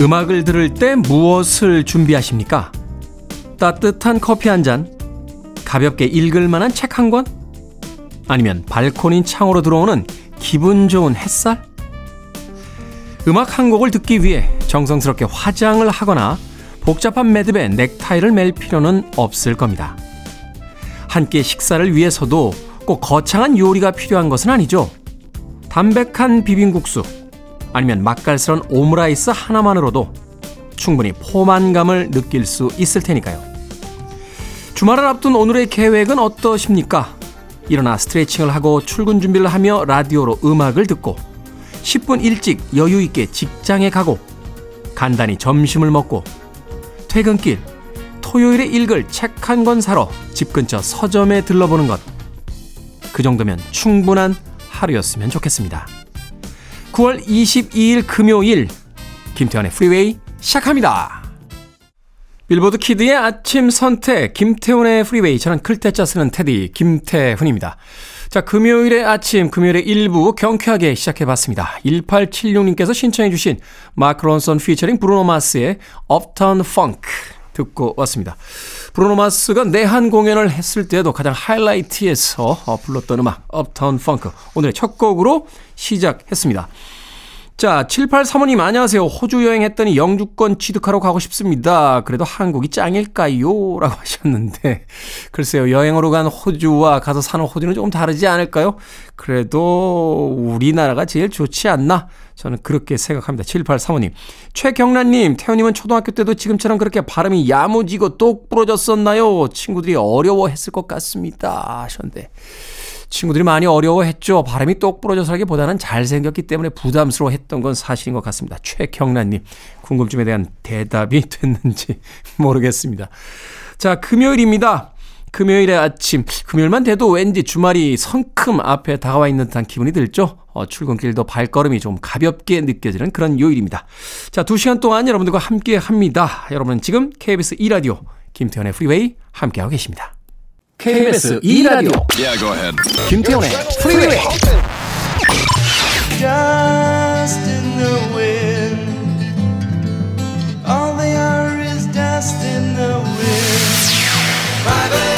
음악을 들을 때 무엇을 준비하십니까? 따뜻한 커피 한 잔, 가볍게 읽을 만한 책 한 권? 아니면 발코니 창으로 들어오는 기분 좋은 햇살? 음악 한 곡을 듣기 위해 정성스럽게 화장을 하거나 복잡한 매듭에 넥타이를 맬 필요는 없을 겁니다. 한 끼 식사를 위해서도 꼭 거창한 요리가 필요한 것은 아니죠. 담백한 비빔국수, 아니면 맛깔스러운 오므라이스 하나만으로도 충분히 포만감을 느낄 수 있을 테니까요. 주말을 앞둔 오늘의 계획은 어떠십니까? 일어나 스트레칭을 하고 출근 준비를 하며 라디오로 음악을 듣고 10분 일찍 여유 있게 직장에 가고 간단히 점심을 먹고 퇴근길 토요일에 읽을 책 한 권 사러 집 근처 서점에 들러보는 것. 그 정도면 충분한 하루였으면 좋겠습니다. 9월 22일 금요일 김태훈의 프리웨이 시작합니다. 빌보드 키드의 아침 선택 김태훈의 프리웨이 저는 클 태 자 쓰는 태디 김태훈입니다. 자 금요일의 아침 금요일의 1부 경쾌하게 시작해봤습니다. 1876님께서 신청해 주신 마크 론선 피처링 브루노 마스의 Uptown Funk 듣고 왔습니다. 브루노 마스가 내한 공연을 했을 때도 가장 하이라이트에서 불렀던 음악 Uptown Funk 오늘의 첫 곡으로 시작했습니다. 자, 7835님 안녕하세요. 호주 여행했더니 영주권 취득하러 가고 싶습니다. 그래도 한국이 짱일까요? 라고 하셨는데 글쎄요. 여행으로 간 호주와 가서 사는 호주는 조금 다르지 않을까요? 그래도 우리나라가 제일 좋지 않나? 저는 그렇게 생각합니다. 7835님. 최경란님, 태훈님은 초등학교 때도 지금처럼 그렇게 발음이 야무지고 똑 부러졌었나요? 친구들이 어려워했을 것 같습니다. 하셨는데. 친구들이 많이 어려워했죠. 발음이 똑 부러져서라기보다는 잘생겼기 때문에 부담스러워했던 건 사실인 것 같습니다. 최경란님, 궁금증에 대한 대답이 됐는지 모르겠습니다. 자, 금요일입니다. 금요일의 아침, 금요일만 돼도 왠지 주말이 성큼 앞에 다가와 있는 듯한 기분이 들죠? 어, 출근길도 발걸음이 좀 가볍게 느껴지는 그런 요일입니다. 자, 두 시간 동안 여러분들과 함께 합니다. 여러분은 지금 KBS 2라디오 김태훈의 프리웨이 함께하고 계십니다. KBS 2라디오 yeah, go ahead. 김태훈의 프리웨이 Just in the wind All they are is dust in the wind Private eyes,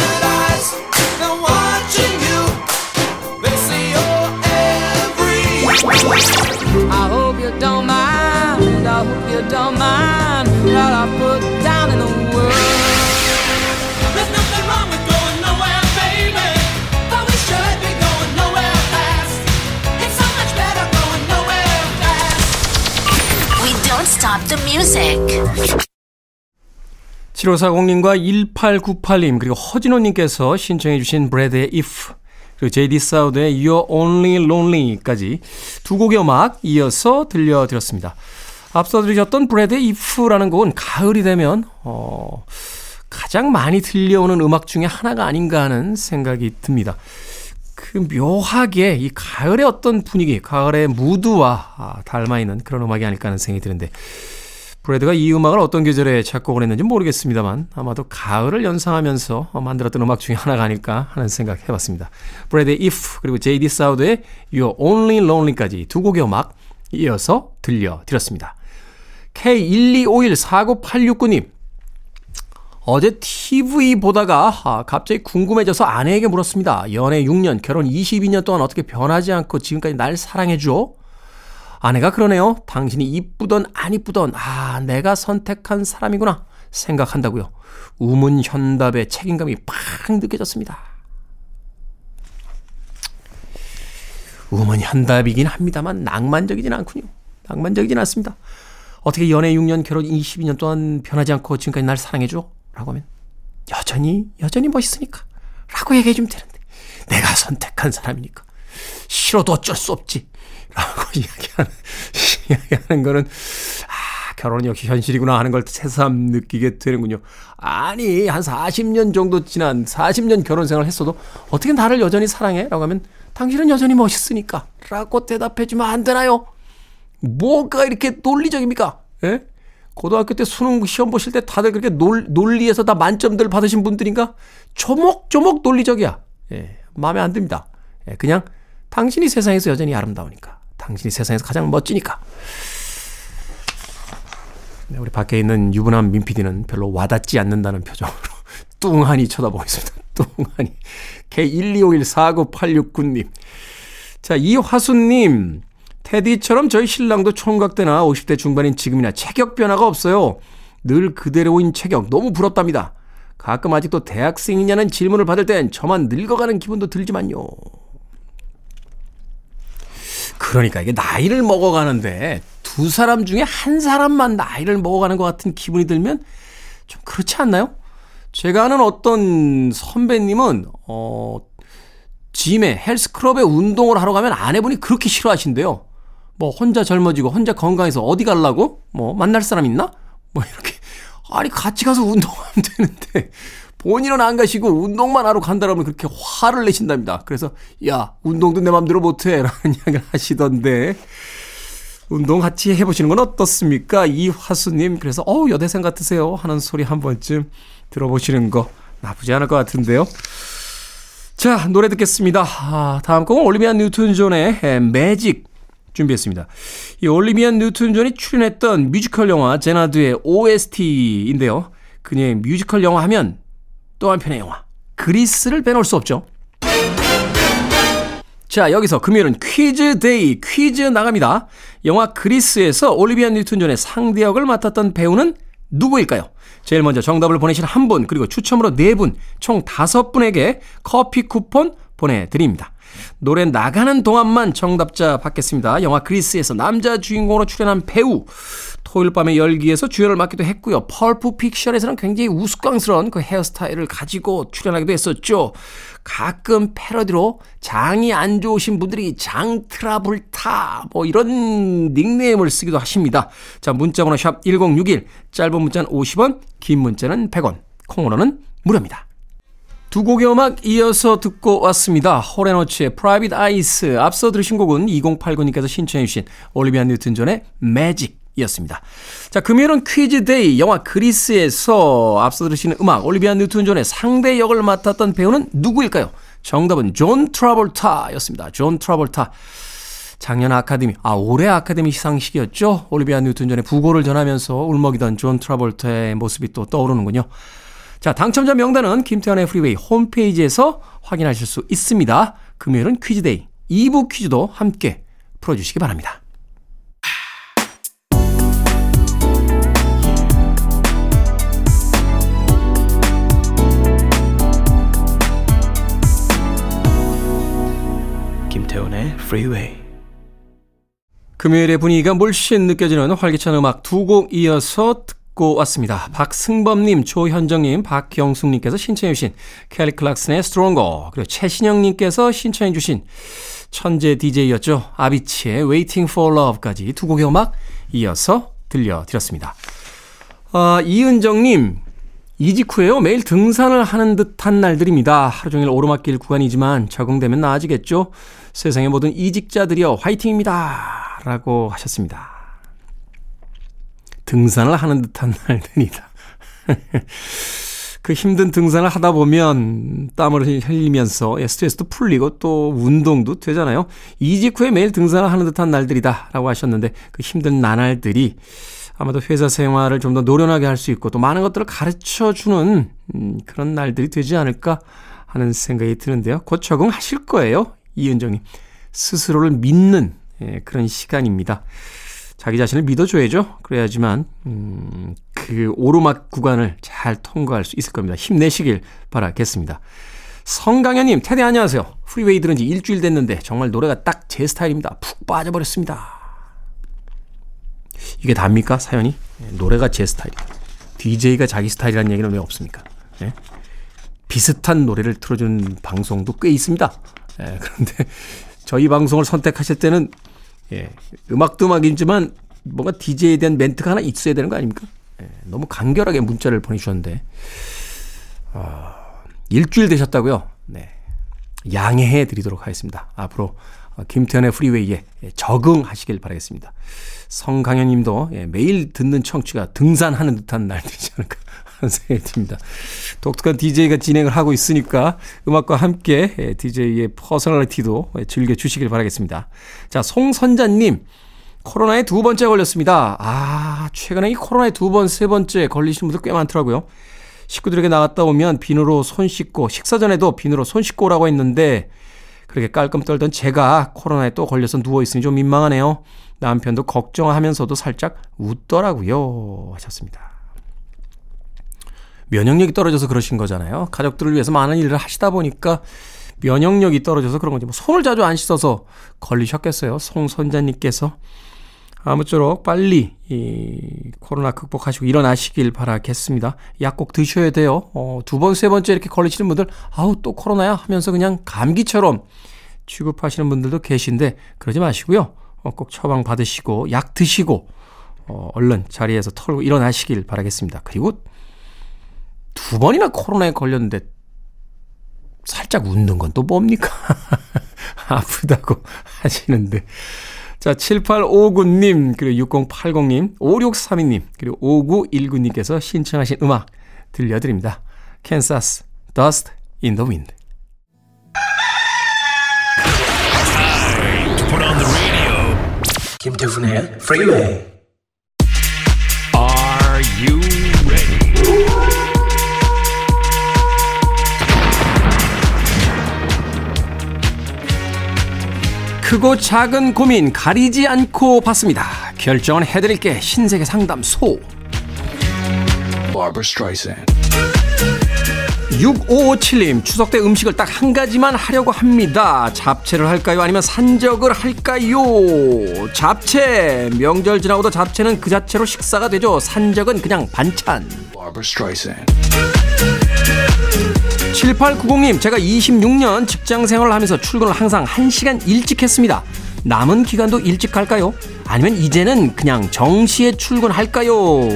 I hope you don't mind I hope you don't mind What I put down in the world stop the music. 7540님과 1898님 그리고 허진호님께서 신청해 주신 브래드의 If 그리고 JD 사우드의 You're Only Lonely까지 두 곡의 음악 이어서 들려드렸습니다. 앞서 들으셨던 브래드의 If라는 곡은 가을이 되면 어, 가장 많이 들려오는 음악 중에 하나가 아닌가 하는 생각이 듭니다. 그 묘하게 이 가을의 어떤 분위기, 가을의 무드와 아, 닮아 있는 그런 음악이 아닐까 하는 생각이 드는데, 브래드가 이 음악을 어떤 계절에 작곡을 했는지 모르겠습니다만, 아마도 가을을 연상하면서 만들었던 음악 중에 하나가 아닐까 하는 생각 해봤습니다. 브래드의 If, 그리고 JD 사우드의 You're Only Lonely까지 두 곡의 음악 이어서 들려드렸습니다. K125149869님, 어제 TV 보다가 아, 갑자기 궁금해져서 아내에게 물었습니다. 연애 6년, 결혼 22년 동안 어떻게 변하지 않고 지금까지 날 사랑해줘? 아내가 그러네요. 당신이 이쁘던 안 이쁘던 아 내가 선택한 사람이구나 생각한다고요. 우문 현답의 책임감이 팍 느껴졌습니다. 우문 현답이긴 합니다만 낭만적이진 않군요. 낭만적이진 않습니다. 어떻게 연애 6년, 결혼 22년 동안 변하지 않고 지금까지 날 사랑해줘? 라고 하면 여전히 여전히 멋있으니까 라고 얘기해 주면 되는데 내가 선택한 사람이니까 싫어도 어쩔 수 없지 라고 이야기하는 이야기하는 거는 아 결혼은 역시 현실이구나 하는 걸 새삼 느끼게 되는군요. 아니 한 40년 정도 지난 40년 결혼 생활을 했어도 어떻게 나를 여전히 사랑해? 라고 하면 당신은 여전히 멋있으니까 라고 대답해 주면 안 되나요? 뭐가 이렇게 논리적입니까? 예? 고등학교 때 수능 시험 보실 때 다들 그렇게 논, 논리에서 다 만점들 받으신 분들인가? 조목조목 논리적이야. 예, 마음에 안 듭니다. 예, 그냥 당신이 세상에서 여전히 아름다우니까. 당신이 세상에서 가장 멋지니까. 네, 우리 밖에 있는 유부남 민피디는 별로 와닿지 않는다는 표정으로 뚱하니 쳐다보고 있습니다. 뚱하니. K125149869님. 자, 이화수님. 테디처럼 저희 신랑도 총각 때나 50대 중반인 지금이나 체격 변화가 없어요. 늘 그대로인 체격 너무 부럽답니다. 가끔 아직도 대학생이냐는 질문을 받을 땐 저만 늙어가는 기분도 들지만요. 그러니까 이게 나이를 먹어가는데 두 사람 중에 한 사람만 나이를 먹어가는 것 같은 기분이 들면 좀 그렇지 않나요? 제가 아는 어떤 선배님은, 어, 짐에 헬스클럽에 운동을 하러 가면 아내분이 그렇게 싫어하신대요. 뭐 혼자 젊어지고 혼자 건강해서 어디 갈라고? 뭐 만날 사람 있나? 뭐 이렇게 아니 같이 가서 운동하면 되는데 본인은 안 가시고 운동만 하러 간다라면 그렇게 화를 내신답니다. 그래서 야 운동도 내 맘대로 못해 라는 이야기를 하시던데 운동 같이 해보시는 건 어떻습니까? 이화수님 그래서 어 여대생 같으세요 하는 소리 한 번쯤 들어보시는 거 나쁘지 않을 것 같은데요. 자 노래 듣겠습니다. 아, 다음 곡은 올리비아 뉴튼 존의 매직 준비했습니다. 이 올리비아 뉴튼 존이 출연했던 뮤지컬 영화 Xanadu의 OST인데요. 그녀의 뮤지컬 영화 하면 또 한편의 영화 Grease를 빼놓을 수 없죠. 자, 여기서 금요일은 퀴즈 Day 퀴즈 나갑니다. 영화 Grease에서 올리비아 뉴튼 존의 상대 역을 맡았던 배우는 누구일까요? 제일 먼저 정답을 보내신 한 분, 그리고 추첨으로 네 분, 총 다섯 분에게 커피 쿠폰 보내드립니다. 노래 나가는 동안만 정답자 받겠습니다. 영화 Grease에서 남자 주인공으로 출연한 배우. 토요일 밤의 열기에서 주연을 맡기도 했고요. Pulp Fiction에서는 굉장히 우스꽝스러운 그 헤어스타일을 가지고 출연하기도 했었죠. 가끔 패러디로 장이 안 좋으신 분들이 장트러블타 뭐 이런 닉네임을 쓰기도 하십니다. 자, 문자번호 샵 1061, 짧은 문자는 50원, 긴 문자는 100원, 콩으로는 무료입니다. 두 곡의 음악 이어서 듣고 왔습니다. 홀 앤 오츠의 Private Eyes. 앞서 들으신 곡은 2089님께서 신청해 주신 올리비아 뉴튼 존의 Magic. 이었습니다. 자, 금요일은 퀴즈 Day 영화 Grease에서 앞서 들으시는 음악 올리비아 뉴튼 존의 상대 역을 맡았던 배우는 누구일까요? 정답은 존 트라볼타였습니다. 존 트라볼타. 작년 아카데미, 아, 올해 아카데미 시상식이었죠? 올리비아 뉴튼 존의 부고를 전하면서 울먹이던 존 트라볼타의 모습이 또 떠오르는군요. 자, 당첨자 명단은 김태훈의 프리웨이 홈페이지에서 확인하실 수 있습니다. 금요일은 퀴즈 Day 2부 퀴즈도 함께 풀어주시기 바랍니다. 프리웨이 금요일의 분위기가 물씬 느껴지는 활기찬 음악 두 곡 이어서 듣고 왔습니다. 박승범님, 조현정님, 박경숙님께서 신청해주신 켈리 클락슨의 Stronger 그리고 최신영님께서 신청해주신 천재 DJ였죠. 아비치의 Waiting for Love까지 두 곡의 음악 이어서 들려드렸습니다. 아, 이은정님, 이직 후에요. 매일 등산을 하는 듯한 날들입니다. 하루 종일 오르막길 구간이지만 적응되면 나아지겠죠. 세상의 모든 이직자들이여 화이팅입니다. 라고 하셨습니다. 등산을 하는 듯한 날들이다. 그 힘든 등산을 하다 보면 땀을 흘리면서 스트레스도 풀리고 또 운동도 되잖아요. 이직 후에 매일 등산을 하는 듯한 날들이다 라고 하셨는데 그 힘든 나날들이 아마도 회사 생활을 좀 더 노련하게 할 수 있고 또 많은 것들을 가르쳐 주는 음, 그런 날들이 되지 않을까 하는 생각이 드는데요. 곧 적응하실 거예요. 이은정님. 스스로를 믿는 예, 그런 시간입니다. 자기 자신을 믿어줘야죠. 그래야지만 음, 그 오르막 구간을 잘 통과할 수 있을 겁니다. 힘내시길 바라겠습니다. 성강현님, 테디 안녕하세요. 프리웨이 들은 지 일주일 됐는데 정말 노래가 딱 제 스타일입니다. 푹 빠져버렸습니다. 이게 답니까? 사연이? 네, 노래가 제 스타일이다. DJ가 자기 스타일이라는 얘기는 왜 없습니까? 네? 비슷한 노래를 틀어주는 방송도 꽤 있습니다. 네, 그런데 저희 방송을 선택하실 때는 예, 음악도 음악이지만 뭔가 DJ에 대한 멘트가 하나 있어야 되는 거 아닙니까? 예, 너무 간결하게 문자를 보내주셨는데 어, 일주일 되셨다고요? 네, 양해해 드리도록 하겠습니다. 앞으로 김태현의 프리웨이에 적응하시길 바라겠습니다. 성강현 님도 예, 매일 듣는 청취가 등산하는 듯한 날들이지 않을까 하는 생각이 듭니다. 독특한 DJ가 진행을 하고 있으니까 음악과 함께 DJ의 예, personality도 즐겨주시길 바라겠습니다. 자, 송선자님. 코로나에 두 번째 걸렸습니다. 아, 최근에 이 코로나에 두 번, 세 번째 걸리시는 분들 꽤 많더라고요. 식구들에게 나갔다 오면 비누로 손 씻고, 식사 전에도 비누로 손 씻고 오라고 했는데, 그렇게 깔끔 떨던 제가 코로나에 또 걸려서 누워 있으니 좀 민망하네요. 남편도 걱정하면서도 살짝 웃더라고요. 하셨습니다. 면역력이 떨어져서 그러신 거잖아요. 가족들을 위해서 많은 일을 하시다 보니까 면역력이 떨어져서 그런 거지. 뭐 손을 자주 안 씻어서 걸리셨겠어요. 송선자님께서. 아무쪼록 빨리 이 코로나 극복하시고 일어나시길 바라겠습니다. 약 꼭 드셔야 돼요. 어, 두 번, 세 번째 이렇게 걸리시는 분들, 아우, 또 코로나야 하면서 그냥 감기처럼 취급하시는 분들도 계신데, 그러지 마시고요. 어, 꼭 처방 받으시고, 약 드시고, 어, 얼른 자리에서 털고 일어나시길 바라겠습니다. 그리고 두 번이나 코로나에 걸렸는데, 살짝 웃는 건 또 뭡니까? 아프다고 하시는데. 자, 7859님, 그리고 6080님, 5632님, 그리고 5919님께서 신청하신 음악 들려드립니다. 캔사스, Dust in the Wind. 김태훈의 Freeway. 크고 작은 고민 가리지 않고 받습니다. 결정은 해드릴게 신세계 상담소. Barbara Streisand. 6557님, 추석 때 음식을 딱 한 가지만 하려고 합니다. 잡채를 할까요? 아니면 산적을 할까요? 잡채! 명절 지나고도 잡채는 그 자체로 식사가 되죠. 산적은 그냥 반찬. Barbara Streisand. 7890님, 제가 26년 직장 생활을 하면서 출근을 항상 1시간 일찍 했습니다. 남은 기간도 일찍 갈까요? 아니면 이제는 그냥 정시에 출근할까요?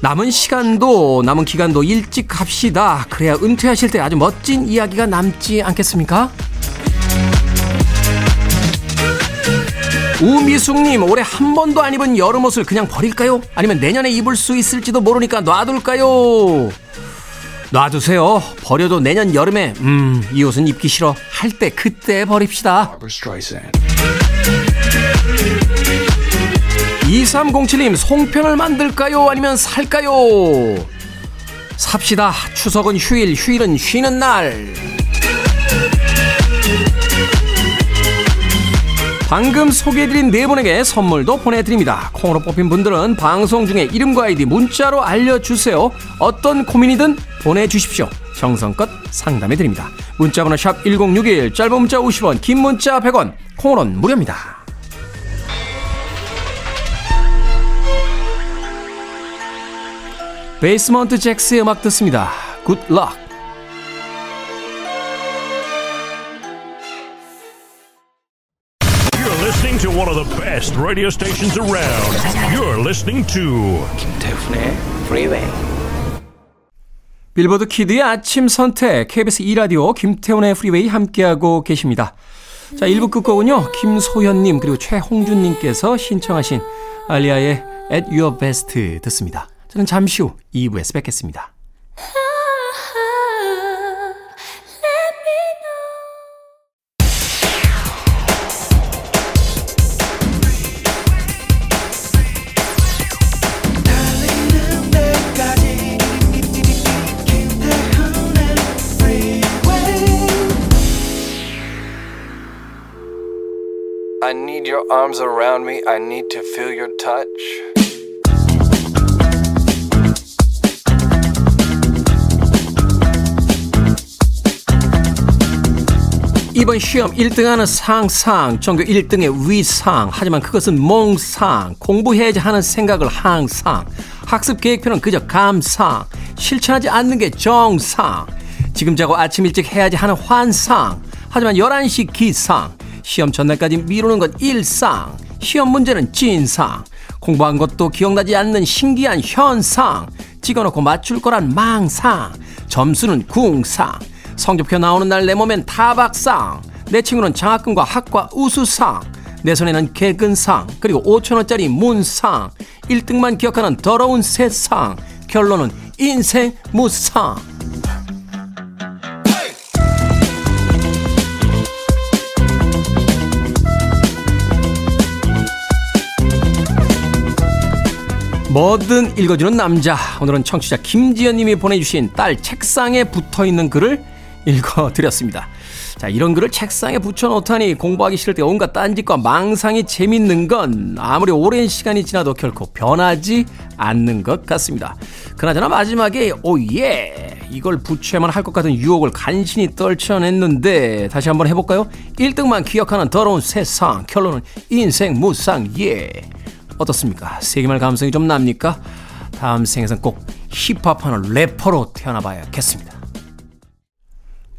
남은 시간도 남은 기간도 일찍 갑시다. 그래야 은퇴하실 때 아주 멋진 이야기가 남지 않겠습니까? 우미숙님 올해 한 번도 안 입은 여름 옷을 그냥 버릴까요? 아니면 내년에 입을 수 있을지도 모르니까 놔둘까요? 놔두세요. 버려도 내년 여름에 음 이 옷은 입기 싫어 할 때 그때 버립시다. Barbara Streisand. 2307님 송편을 만들까요? 아니면 살까요? 삽시다. 추석은 휴일, 휴일은 쉬는 날. 방금 소개해드린 네 분에게 선물도 보내드립니다. 콩으로 뽑힌 분들은 방송 중에 이름과 아이디 문자로 알려주세요. 어떤 고민이든 보내주십시오. 정성껏 상담해드립니다. 문자번호 샵 1061, 짧은 문자 50원, 긴 문자 100원, 콩으로는 무료입니다. 베이스먼트 잭스의 음악 듣습니다. 굿 럭. You're listening to one of the best radio stations around. You're listening to 김태훈의 Freeway. 빌보드 Kid의 아침 선택 KBS 2라디오 김태훈의 프리웨이 함께하고 계십니다. 자, 1부 끝곡은요. 김소현님 그리고 최홍준님께서 신청하신 알리아의 At Your Best 듣습니다. 저는 잠시 후 2부에서 뵙겠습니다. Arms around me. I need to feel your touch. 이번 시험 1등하는 상상, 전교 1등의 위상. 하지만 그것은 몽상. 공부해야지 하는 생각을 항상. 학습 계획표는 그저 감상. 실천하지 않는 게 정상. 지금 자고 아침 일찍 해야지 하는 환상. 하지만 11시 기상. 시험 전날까지 미루는 건 일상. 시험 문제는 진상. 공부한 것도 기억나지 않는 신기한 현상. 찍어놓고 맞출 거란 망상. 점수는 궁상. 성적표 나오는 날 내 몸엔 타박상. 내 친구는 장학금과 학과 우수상. 내 손에는 개근상. 그리고 5천원짜리 문상. 1등만 기억하는 더러운 세상. 결론은 인생 무상. 뭐든 읽어주는 남자. 오늘은 청취자 김지연 님이 보내주신 딸 책상에 붙어 있는 글을 읽어드렸습니다. 자, 이런 글을 책상에 붙여놓다니 공부하기 싫을 때 온갖 딴짓과 망상이 재밌는 건 아무리 오랜 시간이 지나도 결코 변하지 않는 것 같습니다. 그나저나 마지막에 오예 이걸 붙여야만 할 것 같은 유혹을 간신히 떨쳐냈는데 다시 한번 해볼까요? 1등만 기억하는 더러운 세상 결론은 인생 무상 예 어떻습니까? 세기말 감성이 좀 납니까? 다음 생에선 꼭 힙합하는 래퍼로 태어나봐야겠습니다.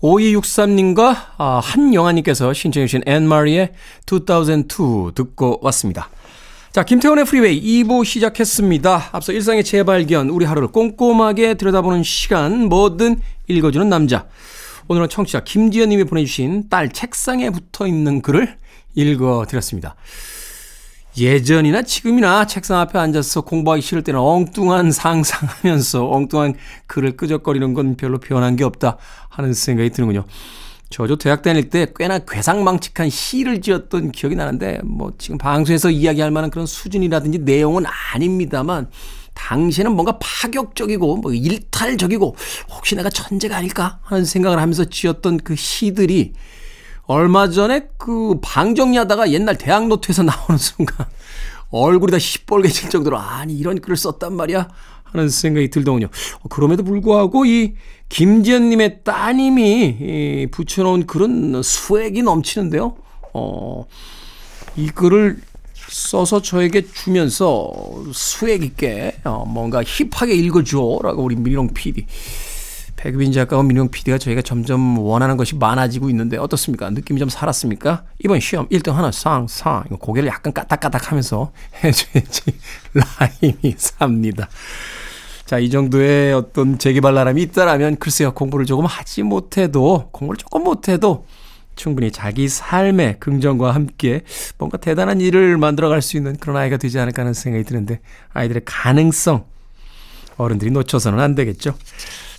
5263님과 아, 한영아님께서 신청해 주신 앤마리의 2002 듣고 왔습니다. 자, 김태훈의 프리웨이 2부 시작했습니다. 앞서 일상의 재발견, 우리 하루를 꼼꼼하게 들여다보는 시간, 뭐든 읽어주는 남자. 오늘은 청취자 김지연 님이 보내주신 딸 책상에 붙어 있는 글을 읽어드렸습니다. 예전이나 지금이나 책상 앞에 앉아서 공부하기 싫을 때는 엉뚱한 상상하면서 엉뚱한 글을 끄적거리는 건 별로 변한 게 없다 하는 생각이 드는군요. 저도 대학 다닐 때 꽤나 괴상망측한 시를 지었던 기억이 나는데 뭐 지금 방송에서 이야기할 만한 그런 수준이라든지 내용은 아닙니다만 당시에는 뭔가 파격적이고 뭐 일탈적이고 혹시 내가 천재가 아닐까 하는 생각을 하면서 지었던 그 시들이 얼마 전에 그 방 정리하다가 옛날 대학 노트에서 나오는 순간 얼굴이 다 시뻘개질 정도로 아니 이런 글을 썼단 말이야 하는 생각이 들더군요. 그럼에도 불구하고 이 김지연님의 따님이 이 붙여놓은 글은 수액이 넘치는데요. 어, 이 글을 써서 저에게 주면서 수액 있게 어, 뭔가 힙하게 읽어줘라고 우리 민용 PD 백유빈 작가와 민용 PD가 저희가 점점 원하는 것이 많아지고 있는데 어떻습니까? 느낌이 좀 살았습니까? 이번 시험 1등 하나 쌍쌍 이거 고개를 약간 까딱까딱 하면서 해줘야지 라임이 삽니다. 자, 이 정도의 어떤 재개발나람이 있다라면 글쎄요, 공부를 조금 하지 못해도, 공부를 조금 못해도 충분히 자기 삶의 긍정과 함께 뭔가 대단한 일을 만들어갈 수 있는 그런 아이가 되지 않을까 하는 생각이 드는데 아이들의 가능성 어른들이 놓쳐서는 안 되겠죠.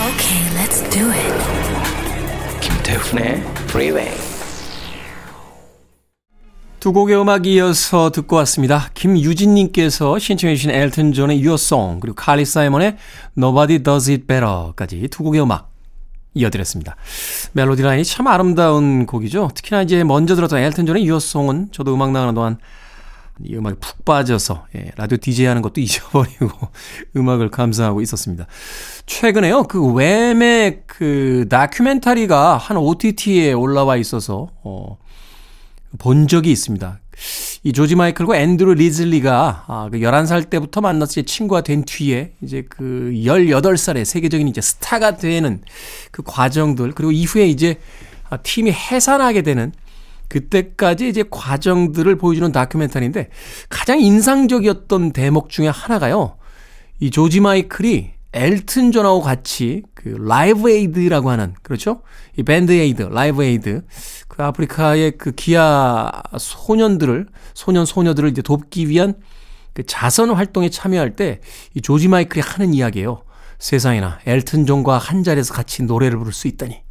Okay, let's do it. 김태훈의 Freeway. 두 곡의 음악 이어서 듣고 왔습니다. 김유진님께서 신청해 주신 엘튼 존의 Your Song 그리고 칼리 사이먼의 Nobody Does It Better까지 두 곡의 음악 이어드렸습니다. 멜로디 라인이 참 아름다운 곡이죠. 특히나 이제 먼저 들었던 엘튼 존의 Your Song은 저도 음악 나가는 동안 이 음악에 푹 빠져서 예, 라디오 DJ 하는 것도 잊어버리고 음악을 감상하고 있었습니다. 최근에요. 그 왬의 그 다큐멘터리가 한 OTT에 올라와 있어서 어, 본 적이 있습니다. 이 조지 마이클과 앤드루 리즐리가 아, 그 11살 때부터 만났을 때 친구가 된 뒤에 이제 그 18살에 세계적인 이제 스타가 되는 그 과정들 그리고 이후에 이제 아, 팀이 해산하게 되는 그때까지 이제 과정들을 보여주는 다큐멘터리인데 가장 인상적이었던 대목 중에 하나가요. 이 조지 마이클이 엘튼 존하고 같이 그 라이브 에이드라고 하는 그렇죠? 이 밴드 에이드, 라이브 에이드 그 아프리카의 그 기아 소년들을 소년 소녀들을 이제 돕기 위한 그 자선 활동에 참여할 때 이 조지 마이클이 하는 이야기예요. 세상에나 엘튼 존과 한 자리에서 같이 노래를 부를 수 있다니.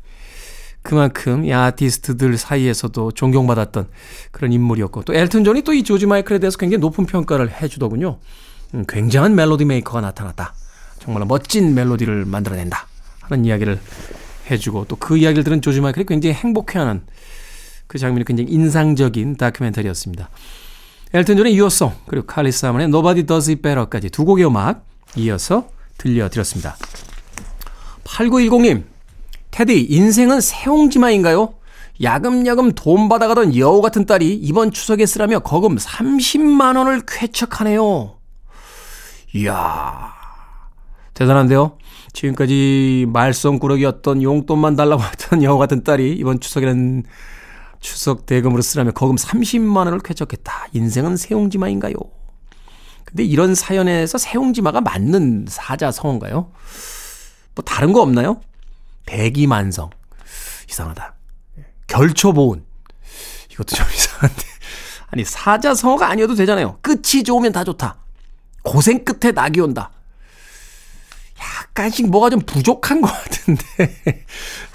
그만큼 이 아티스트들 사이에서도 존경받았던 그런 인물이었고 또 엘튼 존이 또 이 조지 마이클에 대해서 굉장히 높은 평가를 해주더군요. 음, 굉장한 멜로디 메이커가 나타났다. 정말 멋진 멜로디를 만들어낸다. 하는 이야기를 해주고 또 그 이야기를 들은 조지 마이클이 굉장히 행복해하는 그 장면이 굉장히 인상적인 다큐멘터리였습니다. 엘튼 존의 Your Song 그리고 칼리 사이먼의 Nobody Does It Better까지 두 곡의 음악 이어서 들려드렸습니다. 8910님 테디 인생은 새옹지마인가요? 야금야금 돈 받아가던 여우 같은 딸이 이번 추석에 쓰라며 거금 30만 원을 쾌척하네요. 이야 대단한데요. 지금까지 말썽꾸러기였던 용돈만 달라고 했던 여우 같은 딸이 이번 추석에는 추석 대금으로 쓰라며 거금 30만 원을 쾌척했다. 인생은 새옹지마인가요? 근데 이런 사연에서 세옹지마가 맞는 사자성어인가요? 뭐 다른 거 없나요? 대기만성. 이상하다. 결초보은. 이것도 좀 이상한데. 아니, 사자성어가 아니어도 되잖아요. 끝이 좋으면 다 좋다. 고생 끝에 낙이 온다. 약간씩 뭐가 좀 부족한 것 같은데.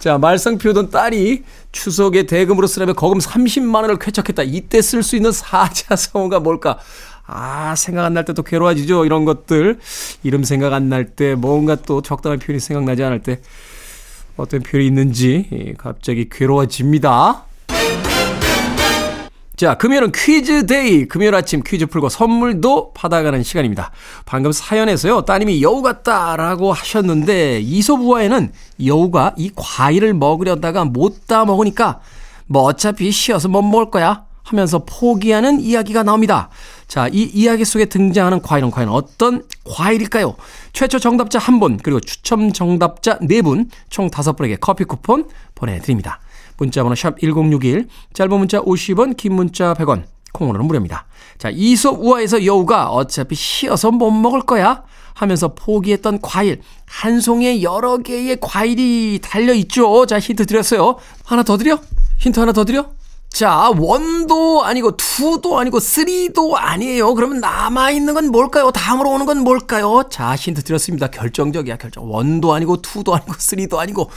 자, 말썽 피우던 딸이 추석에 대금으로 쓰려면 거금 30만 원을 쾌척했다. 이때 쓸 수 있는 사자성어가 뭘까? 아, 생각 안 날 때 또 괴로워지죠. 이런 것들. 이름 생각 안 날 때, 뭔가 또 적당한 표현이 생각나지 않을 때, 어떤 표현이 있는지 갑자기 괴로워집니다. 자, 금요일은 퀴즈 Day. 금요일 아침 퀴즈 풀고 선물도 받아가는 시간입니다. 방금 사연에서요, 따님이 여우 같다라고 하셨는데, 이솝우화에는 여우가 이 과일을 먹으려다가 못 다 먹으니까, 뭐 어차피 쉬어서 못 먹을 거야. 하면서 포기하는 이야기가 나옵니다. 자, 이 이야기 속에 등장하는 과일은 과연 어떤 과일일까요? 최초 정답자 한 분, 그리고 추첨 정답자 네 분, 총 다섯 분에게 커피 쿠폰 보내드립니다. 문자번호 샵 1061, 짧은 문자 50원, 긴 문자 100원, 콩으로는 무료입니다. 자, 이솝 우화에서 여우가 어차피 쉬어서 못 먹을 거야 하면서 포기했던 과일, 한 송이에 여러 개의 과일이 달려있죠. 자, 힌트 드렸어요. 하나 더 드려? 힌트 하나 더 드려? 자, one도 아니고 two도 아니고 three도 아니에요. 그러면 남아 있는 건 뭘까요? 다음으로 오는 건 뭘까요? 자, 힌트 드렸습니다. 결정적이야, 결정. one도 아니고 two도 아니고 three도 아니고.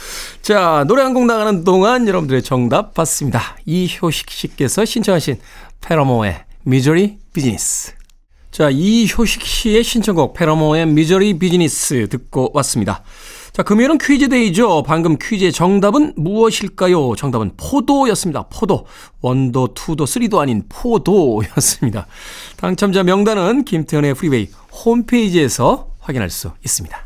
자, 노래 한 곡 나가는 동안 여러분들의 정답 받습니다. 이효식 씨께서 신청하신 Paramore의 Misery Business. 자, 이효식 씨의 신청곡 Paramore의 Misery Business 듣고 왔습니다. 자, 금요일은 퀴즈데이죠. 방금 퀴즈의 정답은 무엇일까요? 정답은 포도였습니다. 포도. one도, two도, three도 아닌 포도였습니다. 당첨자 명단은 김태훈의 프리웨이 홈페이지에서 확인할 수 있습니다.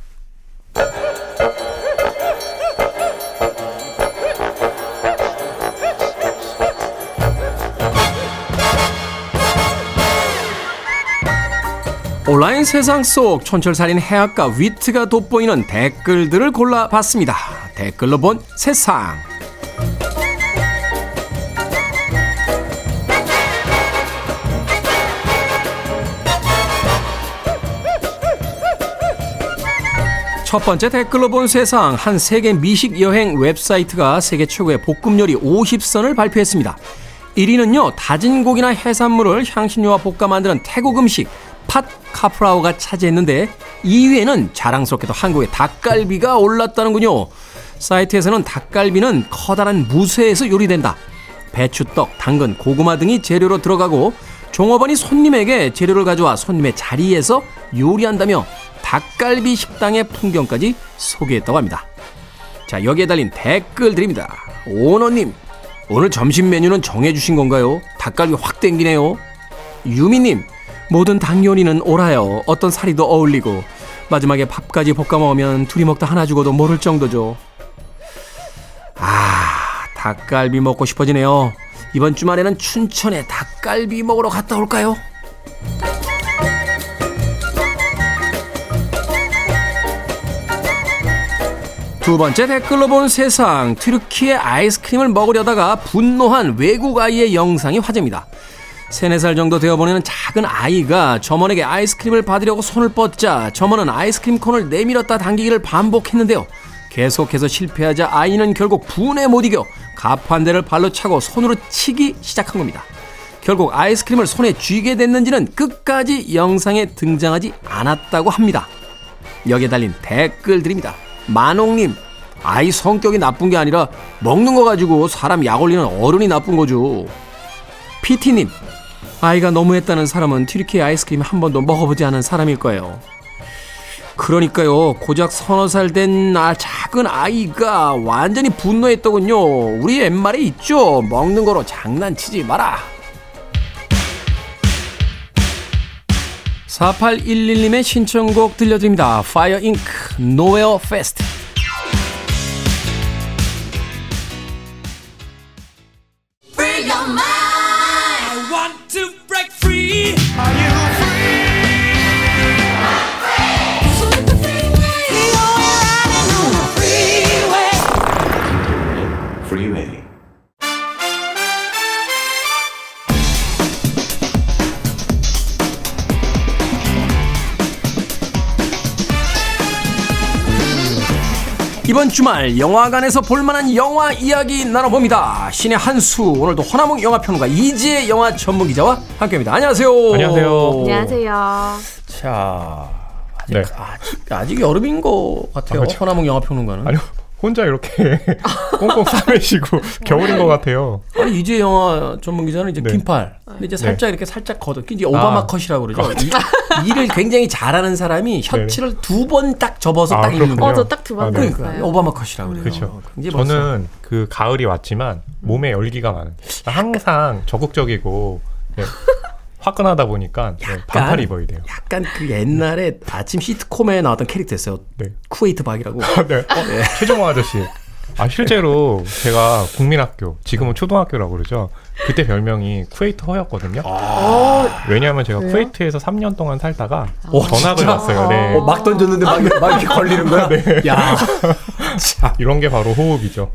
온라인 세상 속 촌철살인 해학과 위트가 돋보이는 댓글들을 골라봤습니다. 댓글로 본 세상. 첫 번째 댓글로 본 세상 한 세계 미식 여행 웹사이트가 세계 최고의 볶음 요리 50선을 발표했습니다. 1위는요 다진 고기나 해산물을 향신료와 볶아 만드는 태국 음식 팟 카프라우가 차지했는데 2위에는 자랑스럽게도 한국의 닭갈비가 올랐다는군요. 사이트에서는 닭갈비는 커다란 무쇠에서 요리된다. 배추떡, 당근, 고구마 등이 재료로 들어가고 종업원이 손님에게 재료를 가져와 손님의 자리에서 요리한다며 닭갈비 식당의 풍경까지 소개했다고 합니다. 자, 여기에 달린 댓글 드립니다. 오너님, 오늘 점심 메뉴는 정해주신 건가요? 닭갈비 확 땡기네요. 유미님, 모든 닭 요리는 오라요. 어떤 사리도 어울리고 마지막에 밥까지 볶아 먹으면 둘이 먹다 하나 죽어도 모를 정도죠. 아, 닭갈비 먹고 싶어지네요. 이번 주말에는 춘천에 닭갈비 먹으러 갔다 올까요? 두 번째 댓글로 본 세상 튀르키의 아이스크림을 먹으려다가 분노한 외국 아이의 영상이 화제입니다. 3, 4살 정도 되어보내는 작은 아이가 점원에게 아이스크림을 받으려고 손을 뻗자 점원은 아이스크림 콘을 내밀었다 당기기를 반복했는데요. 계속해서 실패하자 아이는 결국 분에 못 이겨 가판대를 발로 차고 손으로 치기 시작한 겁니다. 결국 아이스크림을 손에 쥐게 됐는지는 끝까지 영상에 등장하지 않았다고 합니다. 여기에 달린 댓글들입니다. 만옥님, 아이 성격이 나쁜 게 아니라 먹는 거 가지고 사람 약 올리는 어른이 나쁜 거죠. 피티님, 아이가 너무했다는 사람은 튀르키 아이스크림 한 번도 먹어보지 않은 사람일 거예요. 그러니까요, 고작 서너 살된 작은 아이가 완전히 분노했더군요. 우리 옛말에 있죠. 먹는 거로 장난치지 마라. 4811님의 신청곡 들려드립니다. Fire Inc. Nowhere Fest. 주말 영화관에서 볼만한 영화 이야기 나눠봅니다. 신의 한수 오늘도 허나몽 영화평론가 이지혜 영화 전문 기자와 함께합니다. 안녕하세요. 안녕하세요. 안녕하세요. 자 아직, 네. 아직, 아직 여름인 것 같아요. 아, 그렇죠. 허나몽 영화평론가는. 아니요, 혼자 이렇게 꽁꽁 싸매시고 겨울인 것 같아요. 아니 이제 영화 전문 기자는 이제 네. 긴팔. 근데 이제 살짝 이렇게 살짝 걷어. 이제 오바마 아. 컷이라고 그러죠. 이, 일을 굉장히 잘하는 사람이 셔츠를 두 번 딱 접어서 아, 딱 입는. 거예요. 어, 저딱두번 아, 네. 그러니까 봤어요. 오바마 컷이라고 그래요. 그렇죠. 멋있어요. 저는 그 가을이 왔지만 몸에 열기가 많은. 항상 적극적이고 네, 화끈하다 보니까 네, 반팔 입어야 돼요. 약간 그 옛날에 아침 시트콤에 나왔던 캐릭터였어요. 네. 쿠웨이트 박이라고. 네. 어, 최종호 아저씨. 아 실제로 제가 국민학교 지금은 초등학교라고 그러죠. 그때 별명이 쿠웨이트 허였거든요. 왜냐하면 제가 그래요? 쿠웨이트에서 3년 동안 살다가 오, 전학을 진짜? 왔어요. 네. 어, 막 던졌는데 막, 막 이렇게 걸리는 거야? 야. 참. 이런 게 바로 호흡이죠.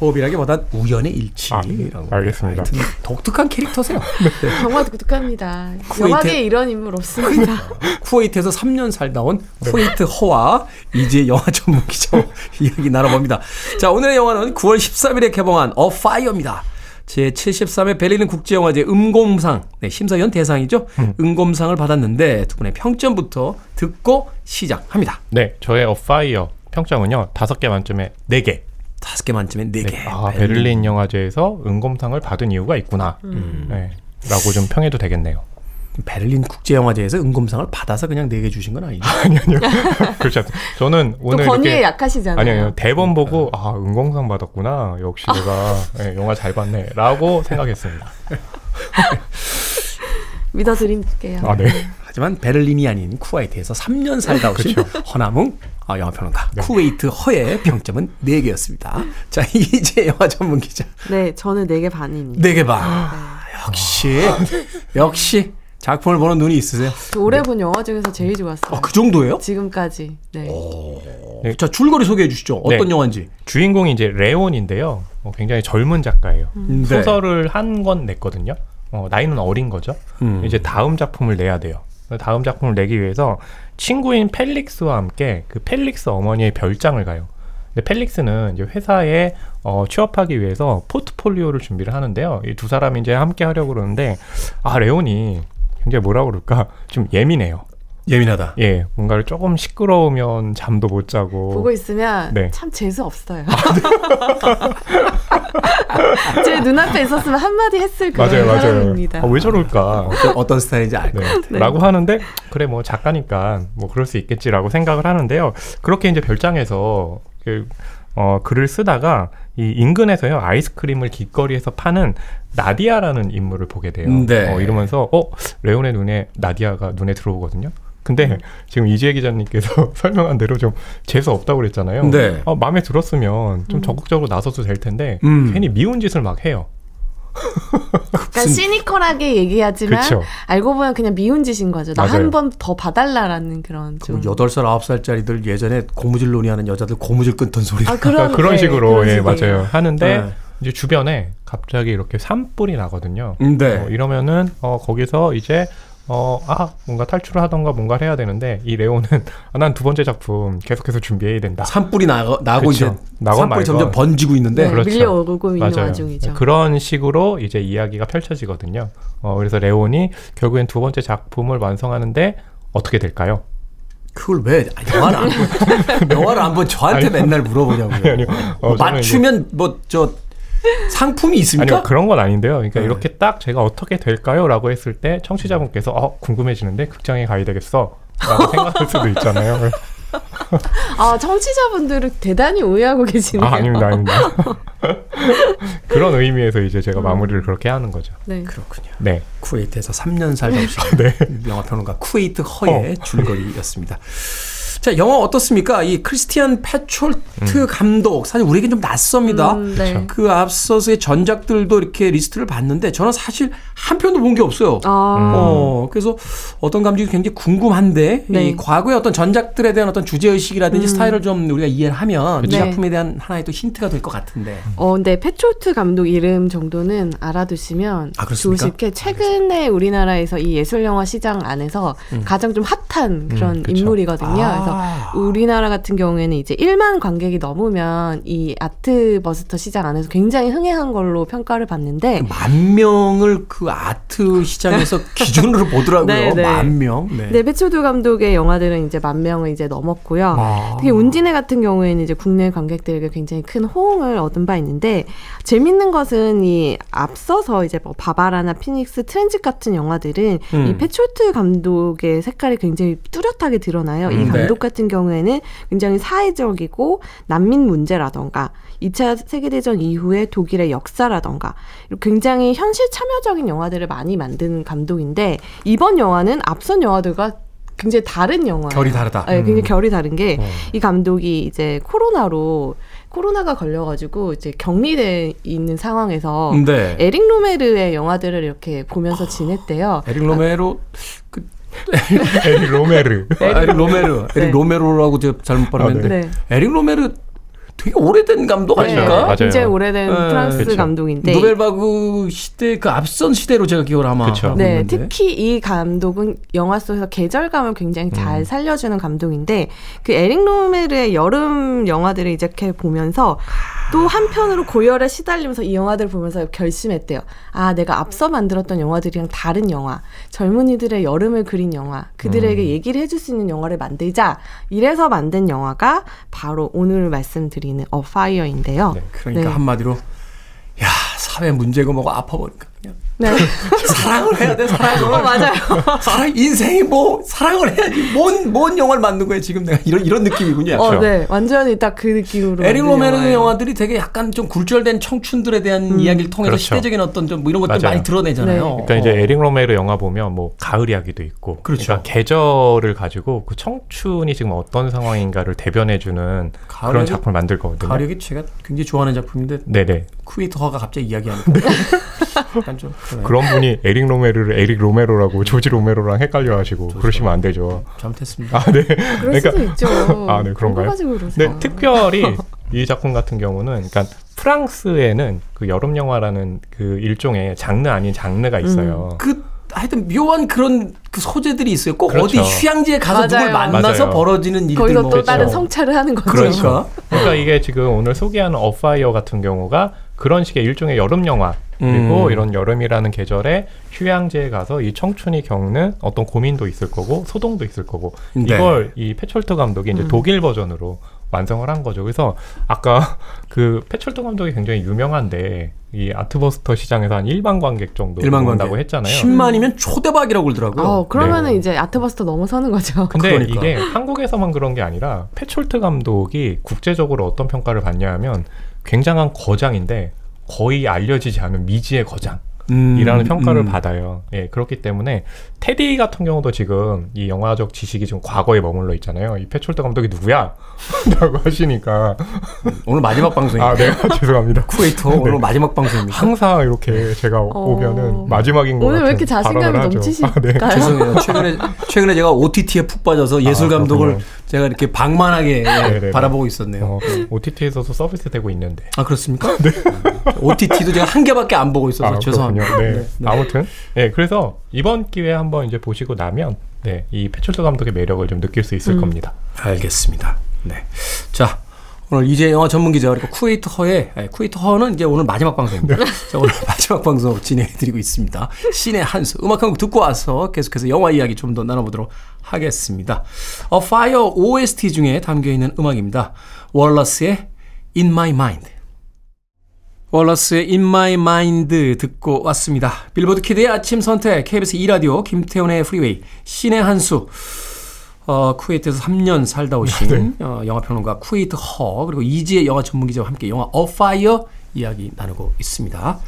호흡이라기보단 우연의 일치. 아, 네. 알겠습니다. 독특한 캐릭터세요. 정말 독특합니다. 쿠웨이트- 영화계에 이런 인물 없습니다. 쿠웨이트에서 3년 살다 온 네. 쿠웨이트 허와 이지혜 영화 전문 기자와 이야기 나눠봅니다. 자, 오늘의 영화는 9월 13일에 개봉한 Afire입니다. 제 73회 베를린 국제영화제 음곰상, 네, 심사위원 대상이죠. 음. 곰상을 받았는데 두 분의 평점부터 듣고 시작합니다. 네, 저의 어파이어 평점은요 다섯 개 만점에 네 개. 다섯 개 만점에 네 개. 아 베를린 영화제에서 은검상을 받은 이유가 있구나. 네, 라고 좀 평해도 되겠네요. 베를린 국제영화제에서 음곰상을 받아서 그냥 네개 주신 건 아니죠? 그렇지 않습니다. 저는 또 오늘 권위에 이렇게 약하시잖아요. 아니요, 아니요 대본 보고 아 은검상 받았구나. 역시 내가 네, 영화 잘 봤네라고 생각했습니다. 믿어드릴게요. 아 네. 하지만 베를린이 아닌 쿠웨이트에서 3년 살다 오신 허남웅 아, 영화평론가 쿠웨이트 허의 평점은 4개였습니다. 자 이제 영화 전문 기자 네, 저는 4개 반입니다. 4개 반. 역시 역시 작품을 보는 눈이 있으세요. 저 올해 본 영화 중에서 제일 좋았어요. 아, 그 정도예요? 지금까지. 네. 자 줄거리 소개해 주시죠. 어떤 네. 영화인지. 주인공이 이제 레온인데요. 어, 굉장히 젊은 작가예요. 네. 소설을 한 권 냈거든요. 어, 나이는 어린 거죠. 음. 이제 다음 작품을 내야 돼요. 다음 작품을 내기 위해서 친구인 펠릭스와 함께 그 펠릭스 어머니의 별장을 가요. 근데 펠릭스는 이제 회사에 어, 취업하기 위해서 포트폴리오를 준비를 하는데요. 이 두 사람이 이제 함께 하려고 그러는데 아 레온이 굉장히 뭐라 그럴까 좀 예민해요. 예민하다. 예, 뭔가를 조금 시끄러우면 잠도 못 자고 보고 있으면 네. 참 재수 없어요. 제 눈앞에 있었으면 한마디 했을 그런 맞아요, 맞아요. 사람입니다. 아, 왜 저럴까? 어떤, 어떤 스타일인지 알것 네. 같아요. 라고 하는데 그래 뭐 작가니까 뭐 그럴 수 있겠지라고 생각을 하는데요. 그렇게 이제 별장에서 그, 어, 글을 쓰다가 이 인근에서요 아이스크림을 길거리에서 파는 나디아라는 인물을 보게 돼요. 네. 어, 이러면서 어 레온의 눈에 나디아가 눈에 들어오거든요. 근데 지금 이지혜 기자님께서 설명한 대로 좀 재수 없다고 그랬잖아요. 네. 어, 마음에 들었으면 좀 적극적으로 나서도 될 텐데 음. 괜히 미운 짓을 막 해요. 약간 시니컬하게 얘기하지만 그쵸. 알고 보면 그냥 미운 짓인 거죠. 나. 한 번 더 봐달라라는 그런 좀. 그 8살, 9살짜리들 예전에 고무줄 놀이하는 여자들 고무줄 끊던 소리. 아, 그러니까 그런, 그런 네, 식으로 그런 예 식이에요. 맞아요 하는데 네. 이제 주변에 갑자기 이렇게 산불이 나거든요. 네. 어, 이러면은 어, 거기서 이제 어, 아 뭔가 탈출을 하던가 뭔가를 해야 되는데 이 레오는 아, 난 두 번째 작품 계속해서 준비해야 된다. 산불이 나고, 나고. 이제 나건 산불이 말건. 점점 번지고 있는데 네, 그렇죠. 밀려오고 있는 맞아요. 와중이죠. 그런 식으로 이제 이야기가 펼쳐지거든요. 어, 그래서 레온이 결국엔 두 번째 작품을 완성하는데 어떻게 될까요? 그걸 왜 아, 영화를 안 보, 영화를 안 본 저한테 아니요. 맨날 물어보냐고요. 아니, 아니요. 어, 뭐 맞추면 뭐 저 상품이 있습니까? 아니요 그런 건 아닌데요. 그러니까 네. 이렇게 딱 제가 어떻게 될까요?라고 했을 때 청취자분께서 어 궁금해지는데 극장에 가야 되겠어. 라고 생각할 수도 있잖아요. 아 청취자분들은 대단히 오해하고 계시네요. 아, 아닙니다, 아닙니다. 그런 의미에서 이제 제가 마무리를 그렇게 하는 거죠. 네. 그렇군요. 네. 쿠웨이트에서 3년 살다 오신 영화 평론가 쿠웨이트 허의 줄거리였습니다. 자, 영화 어떻습니까? 이 크리스티안 패촐트 감독 사실 우리에게 좀 낯섭니다. 음, 네. 그 앞서서의 전작들도 이렇게 리스트를 봤는데 저는 사실 한 편도 본 게 없어요. 아, 어, 그래서 어떤 감독이 굉장히 궁금한데 네. 이 과거의 어떤 전작들에 대한 어떤 주제 의식이라든지 스타일을 좀 우리가 이해를 하면 이 네. 작품에 대한 하나의 또 힌트가 될 것 같은데. 어, 근데 페초트 감독 이름 정도는 알아두시면 아, 그렇습니까? 좋으실 게 최근에 우리나라에서 이 예술 영화 시장 안에서 가장 좀 핫한 그런 그쵸. 인물이거든요. 아. 그래서 우리나라 같은 경우에는 이제 1만 관객이 넘으면 이 아트 버스터 시장 안에서 굉장히 흥행한 걸로 평가를 받는데 만 명을 그 아트 시장에서 기준으로 보더라고요. 네, 네. 만 명. 네. 네, 배철도 감독의 영화들은 이제 만 명을 이제 넘었고요. 아. 특히 운진해 같은 경우에는 이제 국내 관객들에게 굉장히 큰 호응을 얻은 바 있는데 재밌는 것은 이 앞서서 이제 뭐 바바라나 피닉스, 트랜짓 같은 영화들은 음. 이 페트롤트 감독의 색깔이 굉장히 뚜렷하게 드러나요. 이 음, 감독 네. 같은 경우에는 굉장히 사회적이고 난민 문제라던가 2차 세계대전 이후의 독일의 역사라던가 굉장히 현실 참여적인 영화들을 많이 만드는 감독인데 이번 영화는 앞선 영화들과 굉장히 다른 영화예요. 결이 다르다. 네, 굉장히 결이 다른 게이 어. 감독이 이제 코로나로 코로나가 걸려가지고 이제 격리돼 있는 상황에서 네. 에릭 로메르의 영화들을 이렇게 보면서 지냈대요. 에릭 로메로 그 에릭 로메르. 아, 에릭 로메르, 에릭 네. 로메로라고 제가 잘못 발음했는데 네. 에릭 로메르 되게 오래된 감독 맞아요. 아닙니까? 맞아요. 굉장히 오래된 네, 프랑스 그렇죠. 감독인데 노벨바그 시대 그 앞선 시대로 제가 기억을 아마 그쵸. 네, 있는데. 특히 이 감독은 영화 속에서 계절감을 굉장히 잘 살려주는 감독인데 그 에릭 로메르의 여름 영화들을 이제 이렇게 보면서 또 한편으로 고열에 시달리면서 이 영화들을 보면서 결심했대요. 아, 내가 앞서 만들었던 영화들이랑 다른 영화, 젊은이들의 여름을 그린 영화, 그들에게 얘기를 해줄 수 있는 영화를 만들자. 이래서 만든 영화가 바로 오늘 말씀드리는 Afire인데요. 네, 그러니까 네. 한마디로 야 사회 문제가 뭐고 아파버리니까 그냥 네. 사랑을 해야 돼 사랑을 어, 맞아요. 사랑 인생이 뭐 사랑을 해야지 뭔 뭔 영화를 만든 거야 지금 내가 이런 이런 느낌이군요. 어, 네. 완전히 딱 그 느낌으로. 에릭 만든 로메르 영화예요. 영화들이 되게 약간 좀 굴절된 청춘들에 대한 이야기를 통해서 그렇죠. 시대적인 어떤 좀 뭐 이런 것들. 많이 드러내잖아요. 네. 그러니까 이제 에릭 로메르 영화 보면 뭐 가을 이야기도 있고, 그렇죠. 러니까 계절을 가지고 그 청춘이 지금 어떤 상황인가를 대변해주는 가을이- 그런 작품을 만들 거거든요. 가력이 제가 굉장히 좋아하는 작품인데 네네. 쿠웨이터가 갑자기 이야기하니까 약간 좀 그래요. 그런 분이 에릭 로메르를 에릭 로메로라고 조지 로메로랑 헷갈려 하시고 그러시면 안 되죠. 잘못했습니다. 아 네. 그럴 수도 있죠. 아, 네, 그런가요? 네, 특별히 이 작품 같은 경우는 그러니까 프랑스에는 그 여름 영화라는 그 일종의 장르 아닌 장르가 음. 있어요. 그 하여튼 묘한 그런 그 소재들이 있어요. 꼭 그렇죠. 어디 휴양지에 가서 누굴 맞아요. 만나서 맞아요. 벌어지는 일들 거기서 뭐 또 다른 그렇죠. 성찰을 하는 거죠. 그러니까 그러니까 이게 지금 오늘 소개하는 Afire 같은 경우가 그런 식의 일종의 여름 영화 그리고 음. 이런 여름이라는 계절에 휴양지에 가서 이 청춘이 겪는 어떤 고민도 있을 거고 소동도 있을 거고 네. 이걸 이 페촐트 감독이 음. 이제 독일 버전으로 완성을 한 거죠. 그래서 아까 그 페촐트 감독이 굉장히 유명한데 이 artbuster 시장에서 한 일반 관객 정도 일반 온다고 관계 했잖아요. 10만이면 초대박이라고 그러더라고요. 어, 그러면은 네. 이제 artbuster 넘어서는 거죠. 근데 그러니까. 이게 한국에서만 그런 게 아니라 페촐트 감독이 국제적으로 어떤 평가를 받냐 하면 굉장한 거장인데 거의 알려지지 않은 미지의 거장. 음, 이라는 평가를 음. 받아요. 예, 그렇기 때문에 태디 같은 경우도 지금 이 영화적 지식이 지금 과거에 머물러 있잖아요. 이 페촐트 감독이 누구야? 라고 하시니까 오늘 마지막 방송입니다. 아, 네, 죄송합니다. 쿠웨이트 허 오늘 마지막 방송입니다. 항상 이렇게 제가 오면은 마지막인 것 오늘 왜 같은 이렇게 자신감이. 넘치실까요? 아, 네. 죄송해요. 최근에 최근에 제가 OTT에 푹 빠져서 예술 아, 감독을 그렇군요. 제가 이렇게 방만하게 네네네. 바라보고 있었네요. 어, OTT에서도 서비스 되고 있는데. 아 그렇습니까? 네. OTT도 제가 한 개밖에 안 보고 있어서 아, 죄송합니다. 그렇군요. 네. 네. 아무튼, 네, 그래서 이번 기회에 한번 이제 보시고 나면, 네, 이 페촐트 감독의 매력을 좀 느낄 수 있을 겁니다. 알겠습니다. 네. 자, 오늘 이지혜 영화 전문 기자 그리고 쿠웨이트 허의 아니, 쿠웨이트 허는 이제 오늘 마지막 방송입니다. 자, 오늘 마지막 방송 진행해 드리고 있습니다. 씨네한수 음악 한 곡 듣고 와서 계속해서 영화 이야기 좀 더 나눠보도록 하겠습니다. Afire OST 중에 담겨 있는 음악입니다. 월러스의 In My Mind. 월러스의 In My Mind 듣고 왔습니다. 빌보드 키드의 아침 선택 KBS 2라디오 김태훈의 프리웨이 씨네한수 어, 쿠웨이트에서 3년 살다 오신 어, 영화평론가 쿠웨이트 허 그리고 이지혜 영화 전문기자와 함께 영화 Afire 이야기 나누고 있습니다.